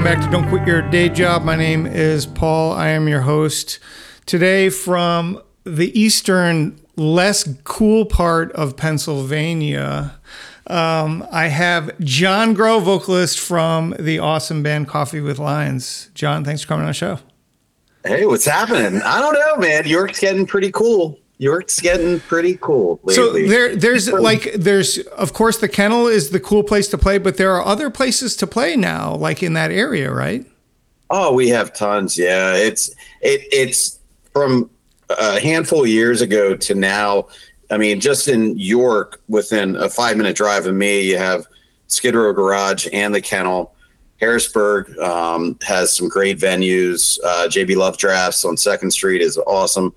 Welcome back to Don't Quit Your Day Job. My name is Paul. I am your host. Today, from the eastern, less cool part of Pennsylvania, um, I have John Grove, vocalist from the awesome band Coffee with Lions. John, thanks for coming on the show. Hey, what's happening? I don't know, man. York's getting pretty cool. York's getting pretty cool. Lately. So there, there's like, there's of course the kennel is the cool place to play, but there are other places to play now, like in that area, right? Oh, we have tons. Yeah, it's it it's from a handful of years ago to now. I mean, just in York, within a five minute drive of me, you have Skid Row Garage and the Kennel. Harrisburg um, has some great venues. Uh, JB Love Drafts on Second Street is awesome.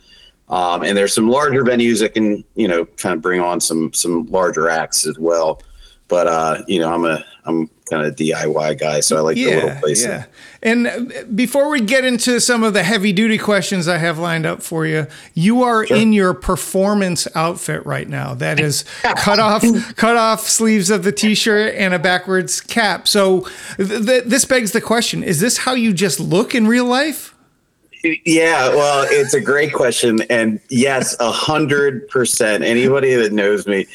Um, and there's some larger venues that can, you know, kind of bring on some some larger acts as well. But uh, you know, I'm a I'm kind of DIY guy, so I like yeah, the little places. Yeah. And uh, before we get into some of the heavy duty questions I have lined up for you, you are sure. in your performance outfit right now. That is cut off cut off sleeves of the t-shirt and a backwards cap. So th- th- this begs the question: Is this how you just look in real life? Yeah, well, it's a great question, and yes, a hundred percent. Anybody that knows me,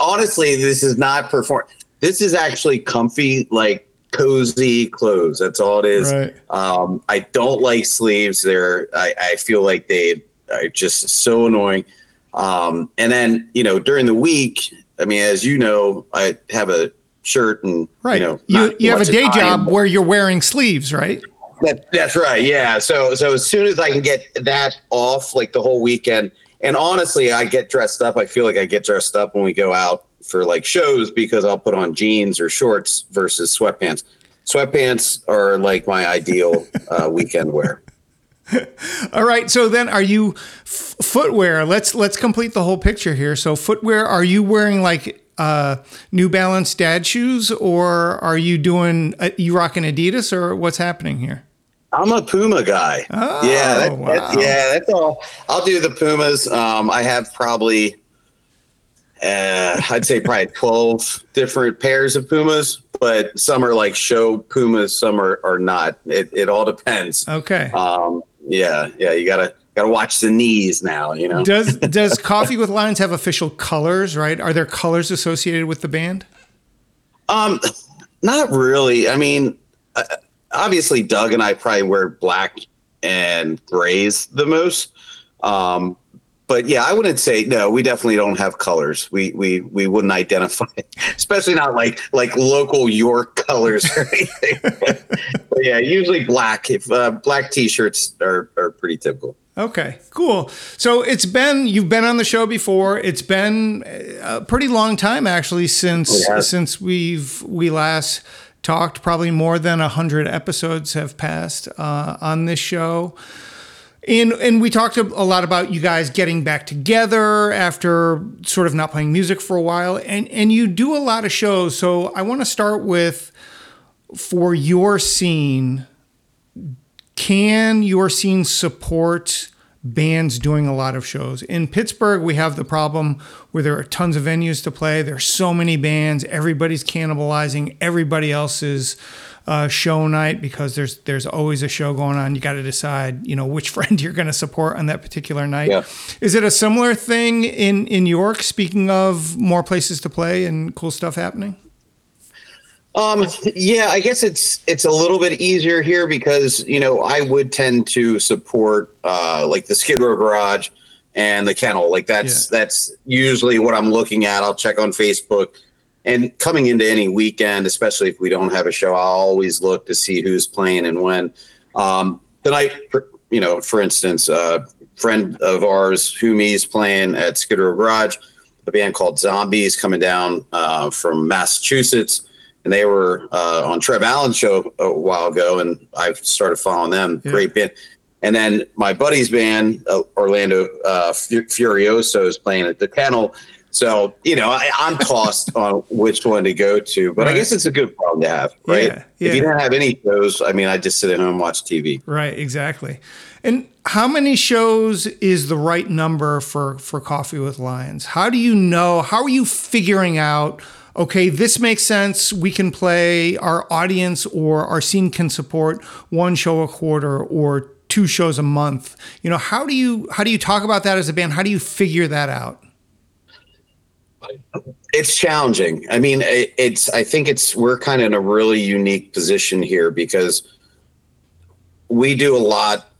honestly, this is not perform. This is actually comfy, like cozy clothes. That's all it is. Right. Um, I don't like sleeves. They're I, I feel like they are just so annoying. Um, and then you know during the week, I mean, as you know, I have a shirt and right. you know you, you have a day job where you're wearing sleeves, right? That, that's right. Yeah. So so as soon as I can get that off, like the whole weekend, and honestly, I get dressed up. I feel like I get dressed up when we go out for like shows because I'll put on jeans or shorts versus sweatpants. Sweatpants are like my ideal uh, weekend wear. All right. So then, are you f- footwear? Let's let's complete the whole picture here. So footwear. Are you wearing like uh, New Balance dad shoes, or are you doing uh, you rocking Adidas, or what's happening here? I'm a Puma guy. Oh, yeah, that, wow. that, yeah, that's all. I'll do the Pumas. Um, I have probably, uh, I'd say probably 12 different pairs of Pumas, but some are like show Pumas, some are, are not. It, it all depends. Okay. Um, yeah, yeah, you gotta gotta watch the knees now. You know. Does Does Coffee with Lions have official colors? Right? Are there colors associated with the band? Um, not really. I mean. Uh, obviously Doug and I probably wear black and grays the most. Um, but yeah, I wouldn't say no. We definitely don't have colors. We we we wouldn't identify, especially not like like local York colors or anything. but yeah, usually black. If uh, black t-shirts are are pretty typical. Okay, cool. So it's been you've been on the show before. It's been a pretty long time actually since yeah. since we've we last talked. Probably more than a hundred episodes have passed uh, on this show. And, and we talked a lot about you guys getting back together after sort of not playing music for a while. And, and you do a lot of shows. So I want to start with for your scene, can your scene support bands doing a lot of shows. In Pittsburgh, we have the problem where there are tons of venues to play. There's so many bands. Everybody's cannibalizing everybody else's uh, show night because there's there's always a show going on. You got to decide, you know, which friend you're going to support on that particular night. Yeah. Is it a similar thing in in York? Speaking of more places to play and cool stuff happening. Um, yeah, I guess it's it's a little bit easier here because you know I would tend to support uh, like the Skid Row Garage and the Kennel. Like that's yeah. that's usually what I'm looking at. I'll check on Facebook, and coming into any weekend, especially if we don't have a show, I'll always look to see who's playing and when. Um, tonight, you know, for instance, a friend of ours, Humi's playing at Skid Row Garage. A band called Zombies coming down uh, from Massachusetts and they were uh, on Trev Allen's show a while ago, and I started following them. Yeah. Great band. And then my buddy's band, uh, Orlando uh, Furioso, is playing at the Kennel. So you know, I, am tossed on which one to go to, but right. I guess it's a good problem to have, right? Yeah, yeah. If you don't have any shows, I mean, I just sit at home and watch TV. Right, exactly. And how many shows is the right number for for Coffee with Lions? How do you know? How are you figuring out? Okay, this makes sense. We can play our audience or our scene can support one show a quarter or two shows a month. You know, how do you how do you talk about that as a band? How do you figure that out? It's challenging. I mean, it's I think it's we're kind of in a really unique position here because we do a lot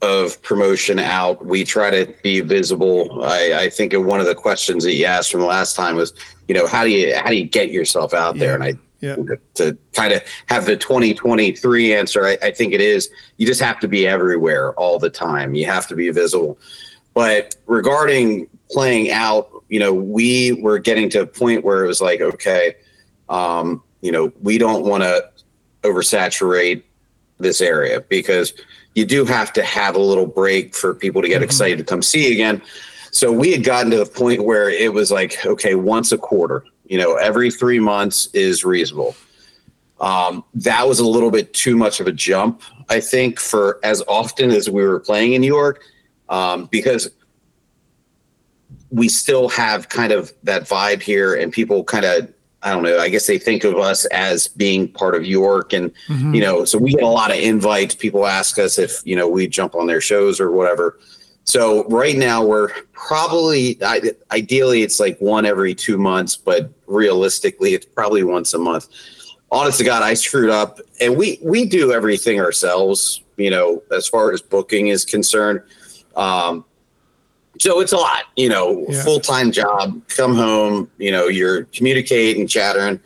of promotion out. We try to be visible. I, I think one of the questions that you asked from the last time was, you know, how do you how do you get yourself out yeah. there? And I yeah. to kind of have the 2023 answer, I, I think it is you just have to be everywhere all the time. You have to be visible. But regarding playing out, you know, we were getting to a point where it was like, okay, um, you know, we don't want to oversaturate this area because you do have to have a little break for people to get mm-hmm. excited to come see again. So we had gotten to the point where it was like, okay, once a quarter, you know, every three months is reasonable. Um, that was a little bit too much of a jump, I think, for as often as we were playing in New York, um, because we still have kind of that vibe here, and people kind of I don't know. I guess they think of us as being part of York, and mm-hmm. you know, so we get a lot of invites. People ask us if you know we jump on their shows or whatever. So right now we're probably ideally it's like one every two months, but realistically it's probably once a month. Honest to God, I screwed up, and we we do everything ourselves. You know, as far as booking is concerned. Um, so it's a lot, you know, yeah. full time job. Come home, you know, you're communicating, chattering.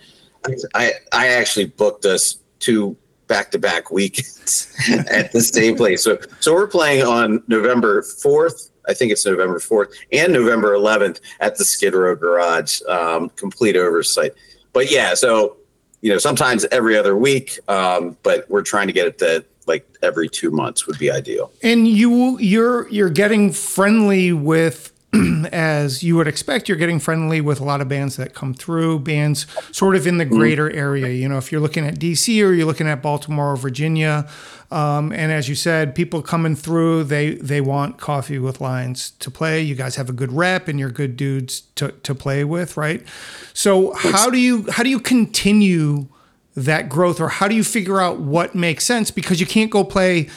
I I actually booked us two back to back weekends at the same place. So so we're playing on November fourth. I think it's November fourth and November eleventh at the Skid Row Garage. Um, complete oversight. But yeah, so you know, sometimes every other week. Um, but we're trying to get it to like every two months would be ideal. And you you're you're getting friendly with as you would expect, you're getting friendly with a lot of bands that come through, bands sort of in the mm-hmm. greater area. You know, if you're looking at DC or you're looking at Baltimore or Virginia, um, and as you said, people coming through, they they want Coffee with Lions to play. You guys have a good rep, and you're good dudes to to play with, right? So how do you how do you continue that growth, or how do you figure out what makes sense? Because you can't go play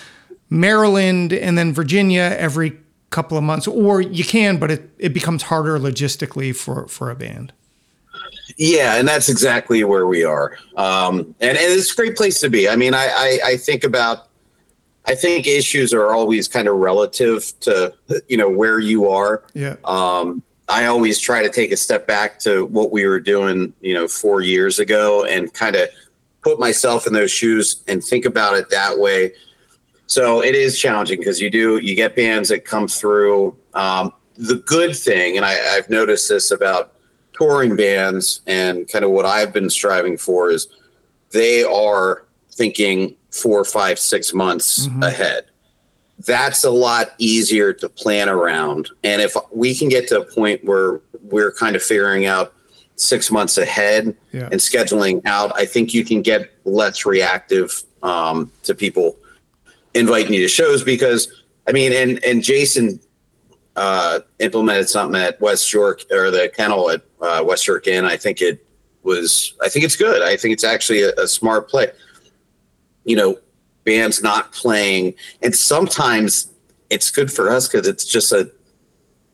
Maryland and then Virginia every couple of months, or you can, but it, it becomes harder logistically for, for a band. Yeah, and that's exactly where we are. Um, and, and it's a great place to be. I mean, I, I, I think about, I think issues are always kind of relative to, you know, where you are. Yeah. Um, I always try to take a step back to what we were doing, you know, four years ago and kind of put myself in those shoes and think about it that way. So it is challenging because you do you get bands that come through. Um, the good thing, and I, I've noticed this about touring bands and kind of what I've been striving for is they are thinking four, five, six months mm-hmm. ahead. That's a lot easier to plan around. And if we can get to a point where we're kind of figuring out six months ahead yeah. and scheduling out, I think you can get less reactive um, to people inviting you to shows because I mean, and and Jason uh, implemented something at West York or the kennel at uh, West York Inn. I think it was. I think it's good. I think it's actually a, a smart play. You know, bands not playing, and sometimes it's good for us because it's just a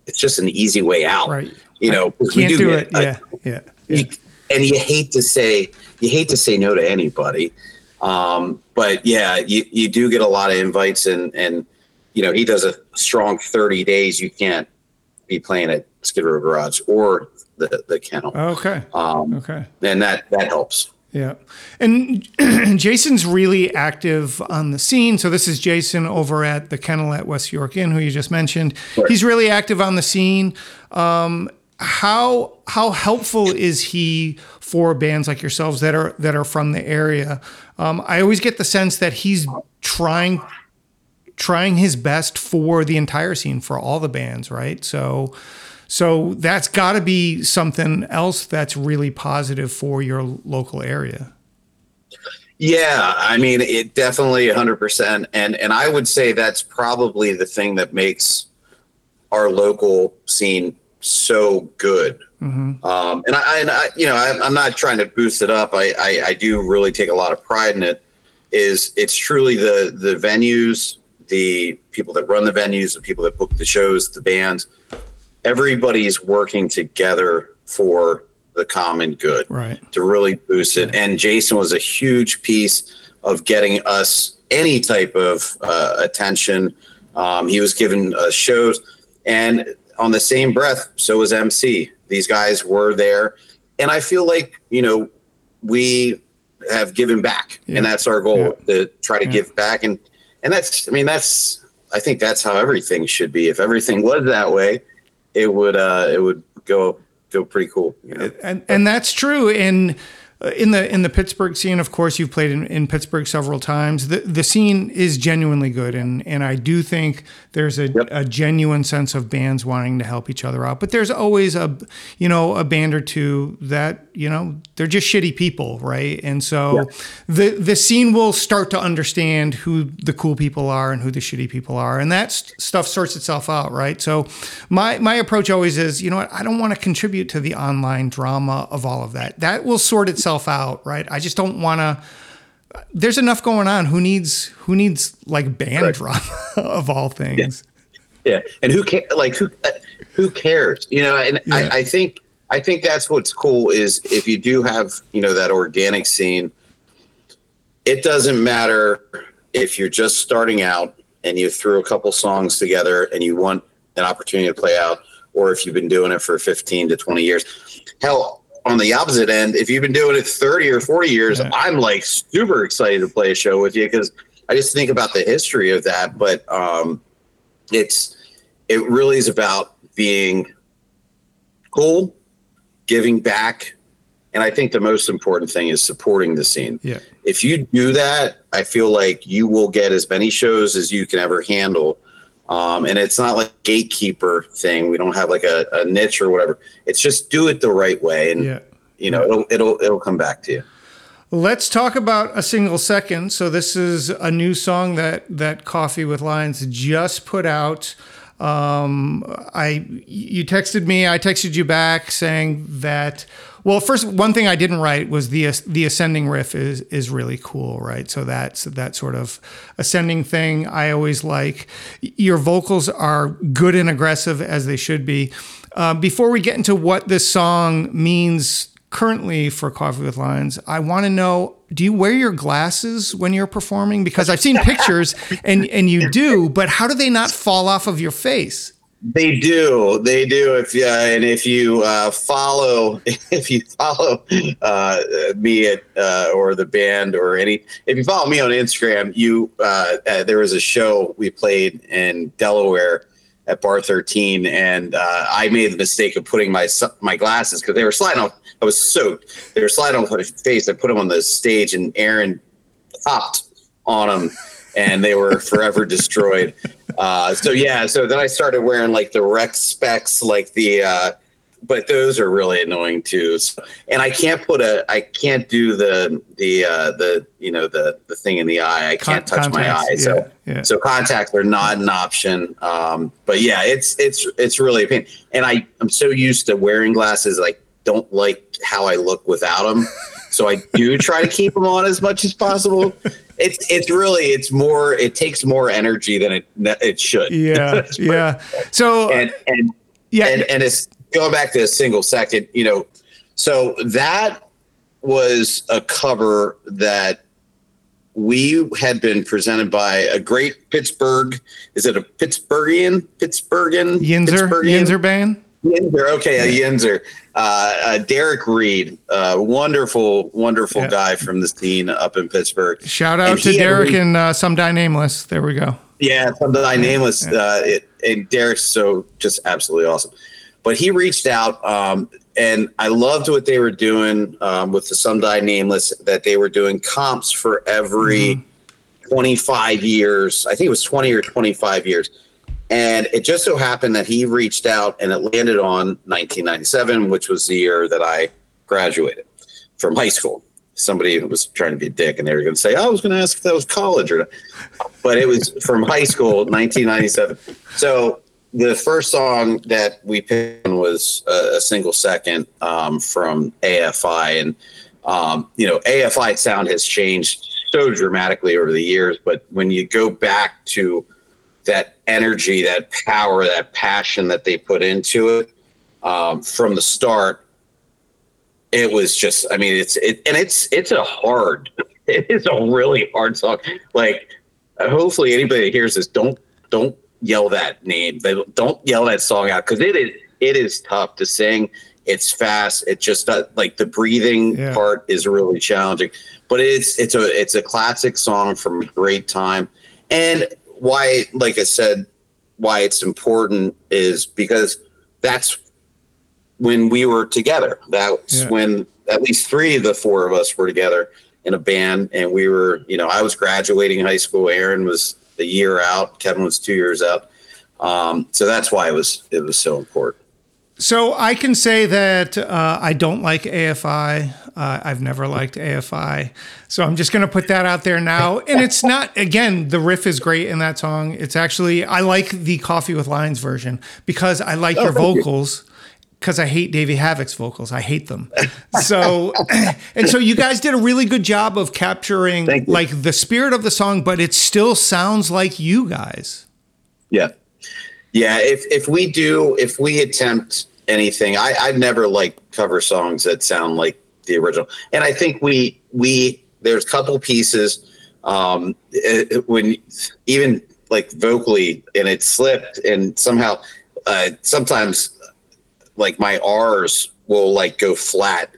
it's just an easy way out. Right you know, can't do, do it. Yeah, yeah. yeah. You, and you hate to say you hate to say no to anybody, um, but yeah, you you do get a lot of invites, and and you know he does a strong thirty days. You can't be playing at Skid Row Garage or the the kennel. Okay. Um, okay. And that that helps. Yeah. And Jason's really active on the scene. So this is Jason over at the kennel at West York Inn, who you just mentioned. Right. He's really active on the scene. Um, how how helpful is he for bands like yourselves that are that are from the area? Um, I always get the sense that he's trying trying his best for the entire scene for all the bands, right? So so that's got to be something else that's really positive for your local area. Yeah, I mean, it definitely 100%. And and I would say that's probably the thing that makes our local scene so good Mm-hmm. Um, and I, and I, you know, I, am not trying to boost it up. I, I, I do really take a lot of pride in it. Is it's truly the the venues, the people that run the venues, the people that book the shows, the bands. Everybody's working together for the common good, right? To really boost it. And Jason was a huge piece of getting us any type of uh, attention. Um, he was given uh, shows, and on the same breath, so was MC. These guys were there, and I feel like you know we have given back, yeah. and that's our goal yeah. to try to yeah. give back. And and that's, I mean, that's I think that's how everything should be. If everything was that way, it would uh, it would go go pretty cool. You know? And and that's true. And uh, in the in the Pittsburgh scene, of course, you've played in, in Pittsburgh several times. The the scene is genuinely good, and and I do think there's a, yep. a genuine sense of bands wanting to help each other out. But there's always a you know a band or two that you know they're just shitty people, right? And so yeah. the the scene will start to understand who the cool people are and who the shitty people are, and that st- stuff sorts itself out, right? So my my approach always is, you know what, I don't want to contribute to the online drama of all of that. That will sort itself myself out, right? I just don't want to. There's enough going on. Who needs who needs like band right. drama of all things? Yeah. yeah. and who care? Like who uh, who cares? You know, and yeah. I, I think I think that's what's cool is if you do have you know that organic scene. It doesn't matter if you're just starting out and you threw a couple songs together and you want an opportunity to play out, or if you've been doing it for 15 to 20 years. Hell, on the opposite end, if you've been doing it 30 or 40 years, yeah. I'm like super excited to play a show with you because I just think about the history of that. But um, it's it really is about being cool, giving back, and I think the most important thing is supporting the scene. Yeah. If you do that, I feel like you will get as many shows as you can ever handle um, and it's not like gatekeeper thing. We don't have like a, a, niche or whatever. It's just do it the right way, and yeah. you know it'll it'll it'll come back to you. Let's talk about a single second. So this is a new song that that Coffee with Lions just put out. Um, I you texted me, I texted you back saying that well, first one thing I didn't write was the the ascending riff is is really cool, right? So that's that sort of ascending thing I always like. Your vocals are good and aggressive as they should be. Uh, before we get into what this song means currently for Coffee with Lions, I want to know: Do you wear your glasses when you're performing? Because I've seen pictures, and and you do, but how do they not fall off of your face? They do, they do. If yeah, and if you uh, follow, if you follow uh, me at uh, or the band or any, if you follow me on Instagram, you uh, uh, there was a show we played in Delaware at Bar 13, and uh, I made the mistake of putting my my glasses because they were sliding off. I was soaked. They were sliding off my face. I put them on the stage, and Aaron popped on them and they were forever destroyed. Uh, so yeah, so then I started wearing like the Rec Specs, like the, uh, but those are really annoying too. So, and I can't put a, I can't do the the uh, the you know the the thing in the eye. I can't Con- touch my eye. So yeah. so contacts are not an option. Um, but yeah, it's it's it's really a pain. And I I'm so used to wearing glasses, I don't like how I look without them. So I do try to keep them on as much as possible. It's it's really it's more it takes more energy than it it should. Yeah, yeah. So and and yeah, and, and it's going back to a single second. You know, so that was a cover that we had been presented by a great Pittsburgh. Is it a Pittsburghian? Pittsburghian? Yinzer? Pittsburghian? Yinzer band? Yinzer. Okay, a Yinzer uh, uh, Derek Reed, uh, wonderful, wonderful yeah. guy from the scene up in Pittsburgh. Shout out and to Derek and uh, Some Die Nameless. There we go. Yeah, Some Die Nameless. Yeah. Uh, it, and Derek's so just absolutely awesome. But he reached out, um, and I loved what they were doing um, with the Some Die Nameless, that they were doing comps for every mm-hmm. 25 years. I think it was 20 or 25 years and it just so happened that he reached out and it landed on 1997, which was the year that I graduated from high school. Somebody was trying to be a dick and they were going to say, I was going to ask if that was college or not. But it was from high school, 1997. So the first song that we picked was a, a single second um, from AFI, and um, you know AFI sound has changed so dramatically over the years. But when you go back to that energy, that power, that passion that they put into it um, from the start, it was just. I mean, it's it, and it's it's a hard. It is a really hard song. Like, hopefully, anybody that hears this don't don't yell that name. Don't yell that song out because it is it is tough to sing. It's fast. It just like the breathing yeah. part is really challenging. But it's it's a it's a classic song from a great time. And why, like I said, why it's important is because that's when we were together. That's yeah. when at least three of the four of us were together in a band, and we were, you know, I was graduating high school. Aaron was a year out. Kevin was two years out. Um, so that's why it was it was so important. So I can say that uh, I don't like AFI. Uh, I've never liked AFI. So I'm just going to put that out there now. And it's not, again, the riff is great in that song. It's actually, I like the Coffee with Lions version because I like oh, your vocals. Because I hate Davey Havok's vocals, I hate them. So, and so you guys did a really good job of capturing like the spirit of the song, but it still sounds like you guys. Yeah, yeah. If if we do, if we attempt anything, I I never like cover songs that sound like the original. And I think we we there's a couple pieces um, it, when even like vocally and it slipped and somehow uh, sometimes like my R's will like go flat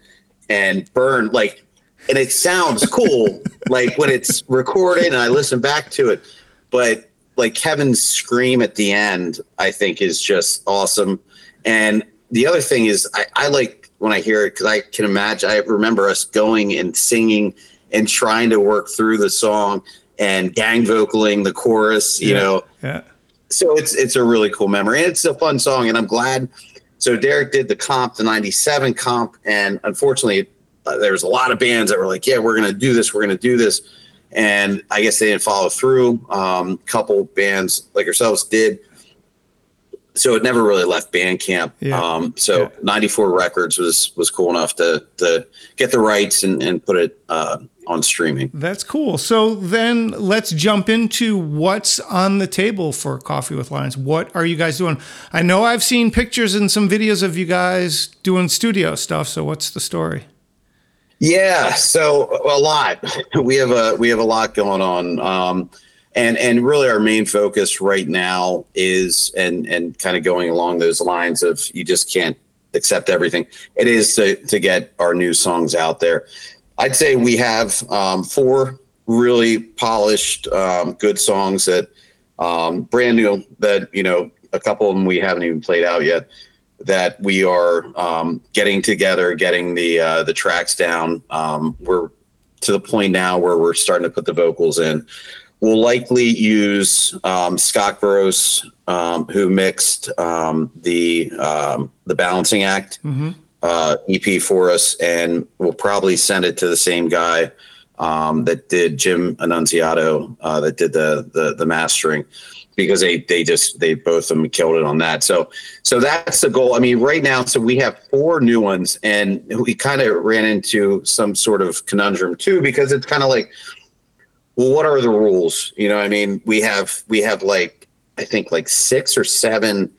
and burn like and it sounds cool like when it's recorded and I listen back to it. But like Kevin's scream at the end I think is just awesome. And the other thing is I, I like when I hear it because I can imagine. I remember us going and singing and trying to work through the song and gang vocaling the chorus. You yeah, know, yeah. So it's it's a really cool memory. And it's a fun song, and I'm glad. So Derek did the comp, the '97 comp, and unfortunately, uh, there was a lot of bands that were like, "Yeah, we're going to do this. We're going to do this," and I guess they didn't follow through. A um, couple bands like ourselves did so it never really left Bandcamp. Yeah. Um, so yeah. 94 Records was was cool enough to to get the rights and, and put it uh, on streaming. That's cool. So then let's jump into what's on the table for Coffee with Lions. What are you guys doing? I know I've seen pictures and some videos of you guys doing studio stuff. So what's the story? Yeah, so a lot. We have a we have a lot going on. Um, and and really our main focus right now is and and kind of going along those lines of you just can't accept everything it is to to get our new songs out there. I'd say we have um, four really polished um, good songs that um, brand new that you know a couple of them we haven't even played out yet that we are um, getting together getting the uh, the tracks down. Um, we're to the point now where we're starting to put the vocals in We'll likely use um, Scott Gross, um, who mixed um, the um, the Balancing Act mm-hmm. uh, EP for us, and we'll probably send it to the same guy um, that did Jim Annunziato, uh, that did the, the the mastering, because they they just they both of them killed it on that. So so that's the goal. I mean, right now, so we have four new ones, and we kind of ran into some sort of conundrum too, because it's kind of like well, what are the rules? You know, I mean, we have we have like I think like six or seven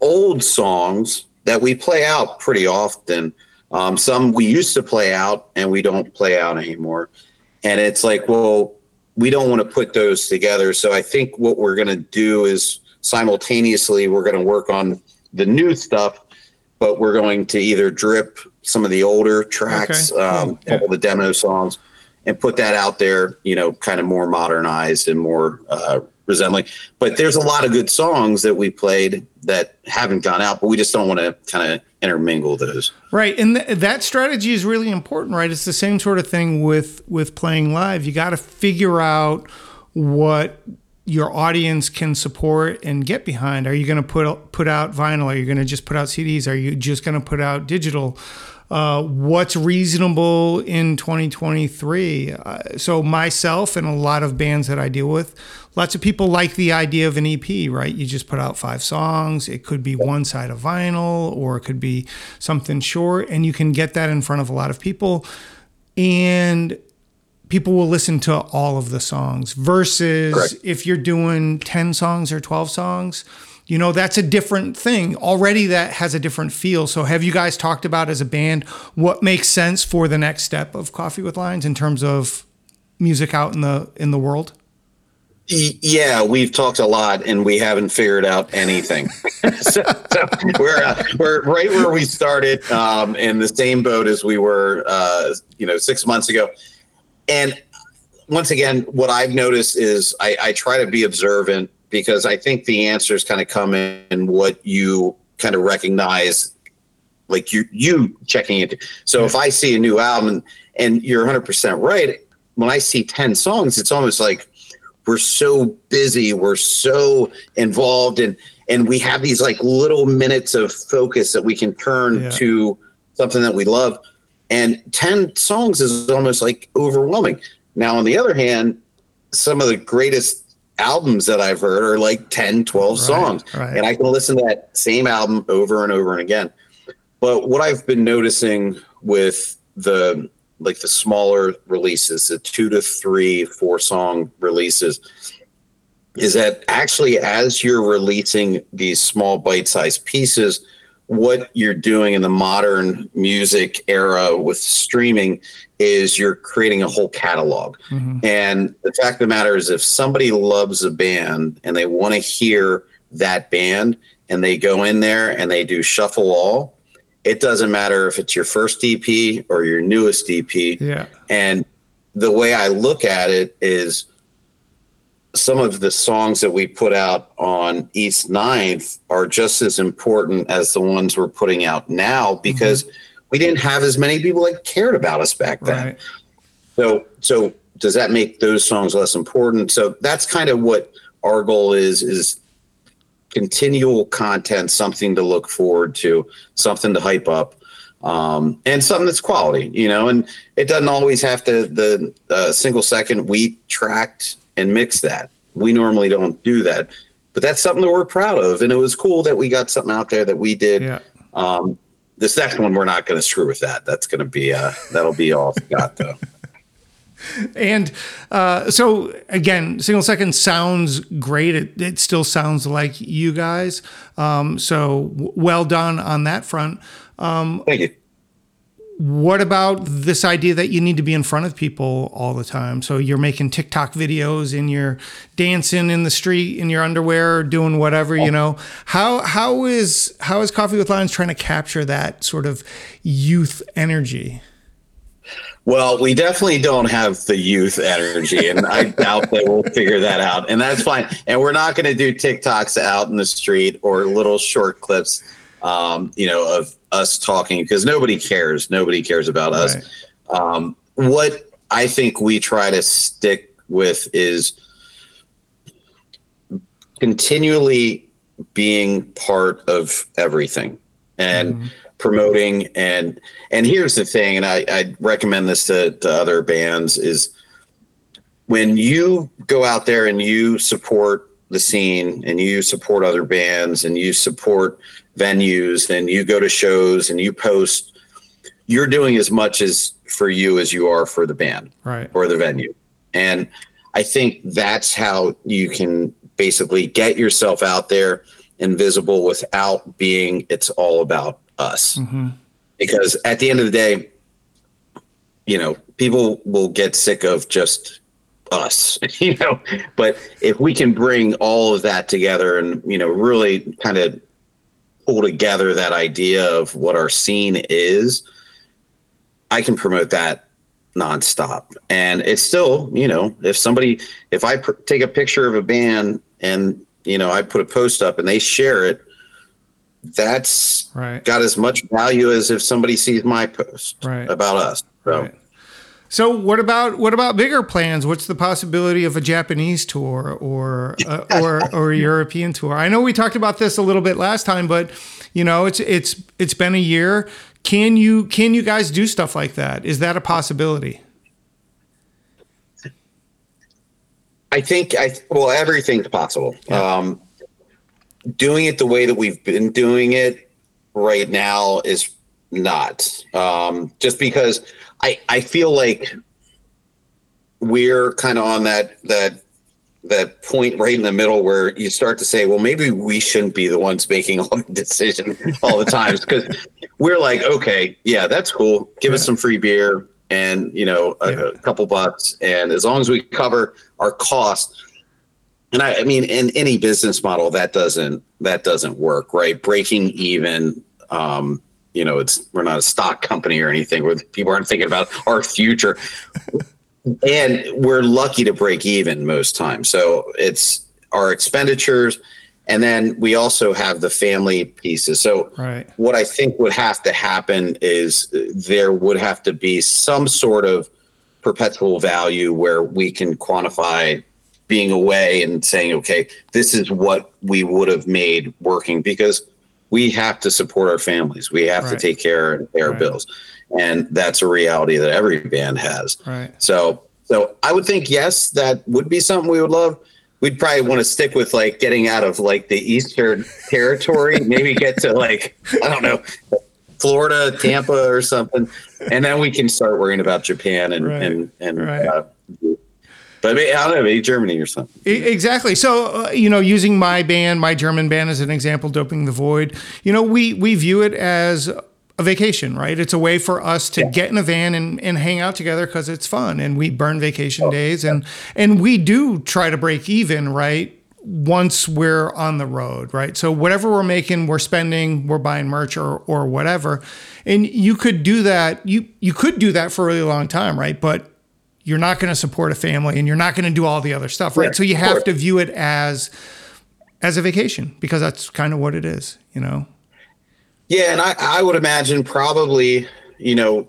old songs that we play out pretty often. Um, some we used to play out and we don't play out anymore. And it's like, well, we don't want to put those together. So I think what we're going to do is simultaneously we're going to work on the new stuff, but we're going to either drip some of the older tracks, okay. um, yeah. the demo songs, and put that out there, you know, kind of more modernized and more uh, resembling. But there's a lot of good songs that we played that haven't gone out, but we just don't want to kind of intermingle those. Right, and th- that strategy is really important, right? It's the same sort of thing with with playing live. You got to figure out what your audience can support and get behind. Are you going to put put out vinyl? Are you going to just put out CDs? Are you just going to put out digital? Uh, what's reasonable in 2023. Uh, so, myself and a lot of bands that I deal with, lots of people like the idea of an EP, right? You just put out five songs. It could be one side of vinyl or it could be something short, and you can get that in front of a lot of people. And people will listen to all of the songs versus Correct. if you're doing 10 songs or 12 songs you know that's a different thing already that has a different feel so have you guys talked about as a band what makes sense for the next step of coffee with lions in terms of music out in the in the world yeah, we've talked a lot and we haven't figured out anything. so, so, we're uh, we're right where we started, um, in the same boat as we were, uh, you know, six months ago. And once again, what I've noticed is I, I try to be observant because I think the answers kind of come in what you kind of recognize, like you you checking it. So if I see a new album and, and you're 100 percent right, when I see 10 songs, it's almost like we're so busy, we're so involved, and and we have these like little minutes of focus that we can turn yeah. to something that we love. And 10 songs is almost like overwhelming. Now, on the other hand, some of the greatest albums that I've heard are like 10, 12 right, songs. Right. And I can listen to that same album over and over and again. But what I've been noticing with the like the smaller releases, the two to three, four song releases, is that actually as you're releasing these small bite sized pieces, what you're doing in the modern music era with streaming is you're creating a whole catalog. Mm-hmm. And the fact of the matter is, if somebody loves a band and they want to hear that band and they go in there and they do shuffle all, it doesn't matter if it's your first EP or your newest EP. Yeah. And the way I look at it is some of the songs that we put out on East 9th are just as important as the ones we're putting out now because mm-hmm. we didn't have as many people that cared about us back then. Right. So so does that make those songs less important? So that's kind of what our goal is is continual content, something to look forward to, something to hype up. Um, and something that's quality, you know, and it doesn't always have to the uh, single second we tracked and mix that. We normally don't do that, but that's something that we're proud of. And it was cool that we got something out there that we did. Yeah. Um, this next one, we're not going to screw with that. That's going to be, uh, that'll be all Scott though. and uh, so again, single second sounds great. It, it still sounds like you guys. Um, so w- well done on that front. Um, Thank you what about this idea that you need to be in front of people all the time? So you're making TikTok videos and you're dancing in the street in your underwear, doing whatever, you know. How how is how is Coffee with Lions trying to capture that sort of youth energy? Well, we definitely don't have the youth energy, and I doubt that we'll figure that out. And that's fine. And we're not going to do TikToks out in the street or little short clips, um, you know, of us talking because nobody cares. Nobody cares about us. Right. Um, what I think we try to stick with is continually being part of everything and mm-hmm. promoting and and here's the thing and I, I recommend this to, to other bands is when you go out there and you support the scene and you support other bands and you support venues and you go to shows and you post, you're doing as much as for you as you are for the band right. or the venue. And I think that's how you can basically get yourself out there and visible without being it's all about us. Mm-hmm. Because at the end of the day, you know, people will get sick of just us, you know. But if we can bring all of that together and, you know, really kind of pull together that idea of what our scene is, I can promote that nonstop. And it's still, you know, if somebody, if I pr- take a picture of a band and, you know, I put a post up and they share it, that's right. got as much value as if somebody sees my post right. about us. So. Right. So what about what about bigger plans? What's the possibility of a Japanese tour or uh, or or a European tour? I know we talked about this a little bit last time, but you know it's it's it's been a year. can you can you guys do stuff like that? Is that a possibility? I think I well everything's possible. Yeah. Um, doing it the way that we've been doing it right now is not. Um, just because I I feel like we're kind of on that that that point right in the middle where you start to say, well, maybe we shouldn't be the ones making all the decisions all the times because we're like, okay, yeah, that's cool. Give yeah. us some free beer and you know a, yeah. a, couple bucks, and as long as we cover our costs. And I, I mean, in any business model, that doesn't that doesn't work, right? Breaking even um, you know, it's we're not a stock company or anything where people aren't thinking about our future and we're lucky to break even most times. So it's our expenditures, and then we also have the family pieces. So right. what I think would have to happen is there would have to be some sort of perpetual value where we can quantify being away and saying, okay, this is what we would have made working because we have to support our families. We have right. to take care and pay our right. bills and that's a reality that every band has. Right. So, so I would think yes, that would be something we would love. We'd probably want to stick with like getting out of like the Eastern territory, maybe get to like I don't know, Florida, Tampa, or something, and then we can start worrying about Japan and right. and and. Right. Uh, but I don't know, maybe Germany or something. Exactly. So, uh, you know, using my band, my German band as an example, Doping the Void, you know, we we view it as a vacation, right? It's a way for us to yeah. get in a van and, and hang out together because it's fun and we burn vacation oh, days and and we do try to break even, right? Once we're on the road, right? So whatever we're making, we're spending, we're buying merch or or whatever. And you could do that, you you could do that for a really long time, right? But you're not going to support a family and you're not going to do all the other stuff, right? Yeah, so you have to view it as as a vacation because that's kind of what it is, you know. Yeah, and I, I would imagine probably, you know,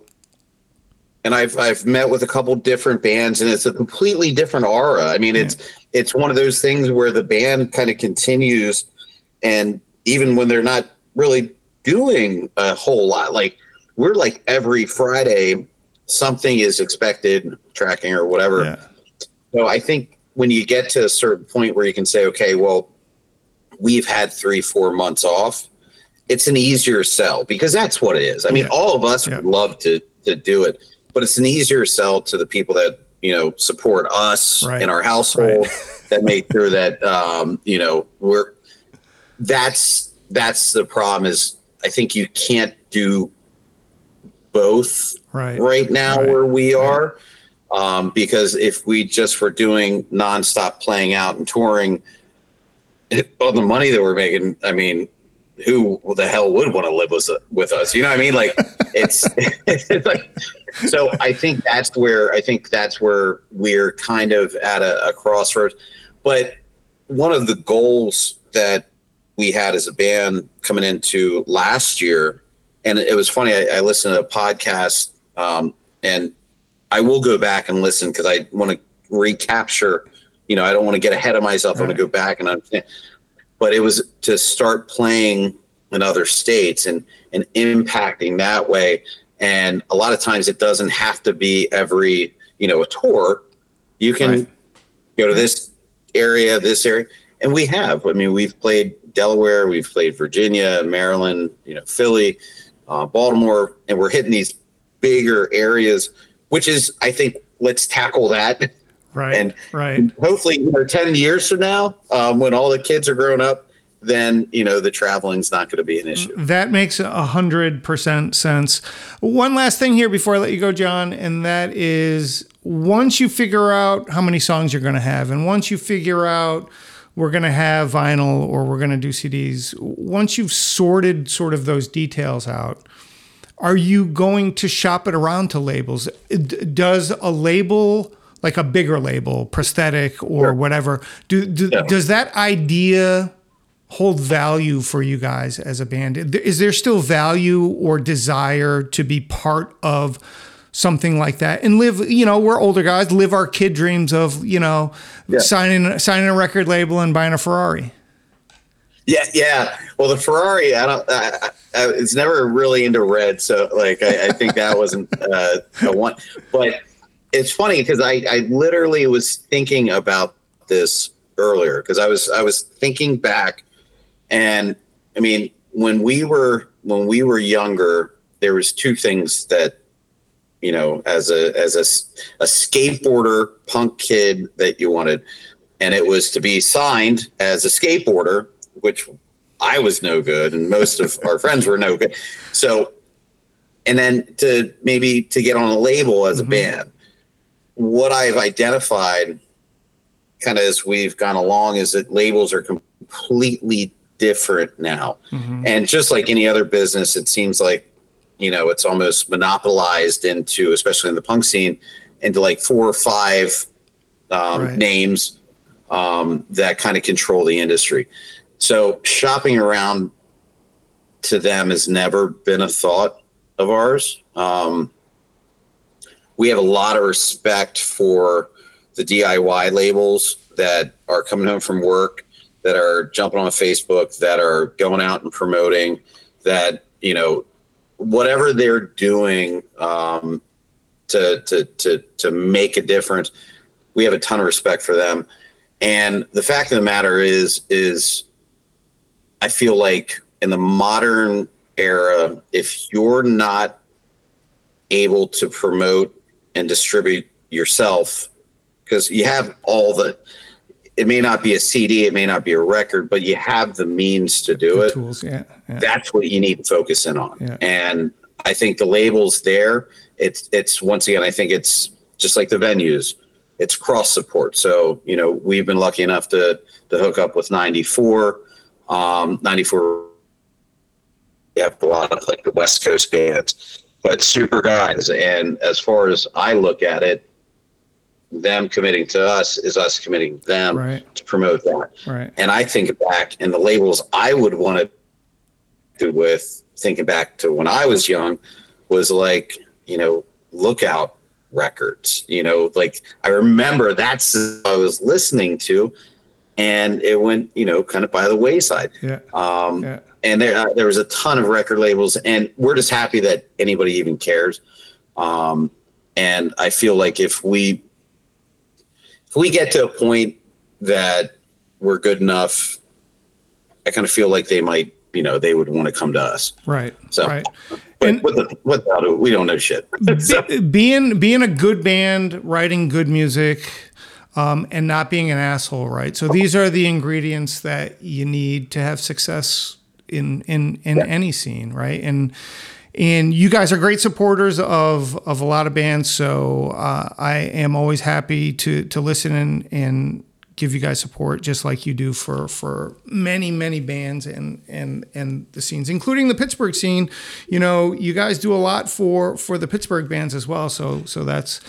and I've I've met with a couple different bands and it's a completely different aura. I mean, yeah. it's it's one of those things where the band kind of continues and even when they're not really doing a whole lot, like we're like every Friday something is expected, tracking or whatever. Yeah. So I think when you get to a certain point where you can say, okay, well, we've had three, four months off it's an easier sell because that's what it is. I mean, yeah. all of us yeah. would love to to do it, but it's an easier sell to the people that you know support us right. in our household right. that make sure that um, you know we're. That's that's the problem. Is I think you can't do both right, right now right. where we are. Um, because if we just were doing nonstop playing out and touring, all the money that we're making, I mean, who the hell would want to live with, with us? You know what I mean? Like it's, it's like, so I think that's where, I think that's where we're kind of at a, a crossroads. But one of the goals that we had as a band coming into last year, and it was funny, I, I listened to a podcast um, and I will go back and listen because I want to recapture, you know, I don't want to get ahead of myself. I want to go back and understand. But it was to start playing in other states and and impacting that way. And a lot of times it doesn't have to be every you know a tour. You can right. go to this area this area. And we have. I mean we've played delaware we've played virginia maryland you know philly uh, baltimore and we're hitting these bigger areas which is i think let's tackle that Right. And right. hopefully, you know, 10 years from now, um, when all the kids are grown up, then you know the traveling's not going to be an issue. That makes a hundred percent sense. One last thing here before I let you go, John, and that is once you figure out how many songs you're going to have, and once you figure out we're going to have vinyl or we're going to do CDs, once you've sorted sort of those details out, are you going to shop it around to labels? Does a label like a bigger label, prosthetic or whatever. Do, do yeah. does that idea hold value for you guys as a band? Is there still value or desire to be part of something like that and live, you know, we're older guys, live our kid dreams of, you know, yeah. signing signing a record label and buying a Ferrari? Yeah, yeah. Well, the Ferrari, I don't. I, I, it's never really into red, so like I, I think that wasn't uh, the one. But it's funny because I, I literally was thinking about this earlier because I was I was thinking back, and I mean when we were when we were younger, there was two things that you know as a as a, a skateboarder punk kid that you wanted, and it was to be signed as a skateboarder which I was no good, and most of our friends were no good. So, and then to maybe to get on a label as a mm-hmm. band, what I've identified, kind of as we've gone along, is that labels are completely different now, mm-hmm. and just like any other business, it seems like you know it's almost monopolized into, especially in the punk scene, into like four or five um, right. names um, that kind of control the industry. So shopping around to them has never been a thought of ours. Um, we have a lot of respect for the DIY labels that are coming home from work, that are jumping on Facebook, that are going out and promoting, that you know, whatever they're doing um, to to to to make a difference. We have a ton of respect for them, and the fact of the matter is is I feel like in the modern era, if you're not able to promote and distribute yourself, because you have all the, it may not be a CD, it may not be a record, but you have the means to do the it. Tools, yeah, yeah, That's what you need to focus in on. Yeah. And I think the labels there, it's it's once again, I think it's just like the venues, it's cross support. So you know, we've been lucky enough to to hook up with 94 um, 94 we have a lot of like the west coast bands but super guys and as far as i look at it them committing to us is us committing them right. to promote that right. and i think back and the labels i would want to do with thinking back to when i was young was like you know lookout records you know like i remember that's i was listening to and it went, you know, kind of by the wayside. Yeah. Um, yeah. And there, uh, there was a ton of record labels, and we're just happy that anybody even cares. Um, and I feel like if we, we get to a point that we're good enough, I kind of feel like they might, you know, they would want to come to us. Right. So, right. And with without it, we don't know shit. so. Being being a good band, writing good music, um, and not being an asshole, right? So these are the ingredients that you need to have success in in in yeah. any scene, right? And and you guys are great supporters of of a lot of bands, so uh, I am always happy to to listen and and give you guys support just like you do for for many many bands and and and the scenes including the Pittsburgh scene. You know you guys do a lot for for the Pittsburgh bands as well so so that's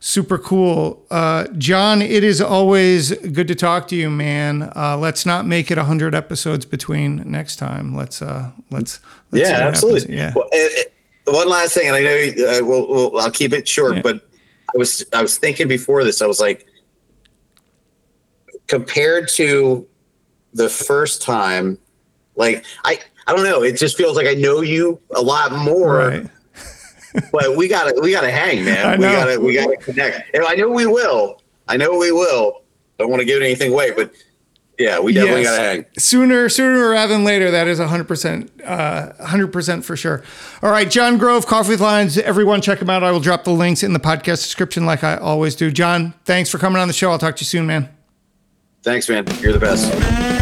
Super cool. Uh, John, it is always good to talk to you, man. Uh, let's not make it 100 episodes between next time. Let's, uh, let's, let's yeah, absolutely. Yeah. Well, it, it, one last thing, and I know uh, we'll, we'll, I'll keep it short, yeah. but I was, I was thinking before this, I was like, compared to the first time, like, I, I don't know, it just feels like I know you a lot more. Right but we gotta we gotta hang, man. We gotta we gotta connect. And I know we will. I know we will. Don't want to give anything away, but yeah, we definitely yes. gotta hang. Sooner, sooner rather than later. That is hundred percent, uh, hundred percent for sure. All right, John Grove, Coffee with Lions. Everyone, check him out. I will drop the links in the podcast description, like I always do. John, thanks for coming on the show. I'll talk to you soon, man. Thanks, man. You're the best.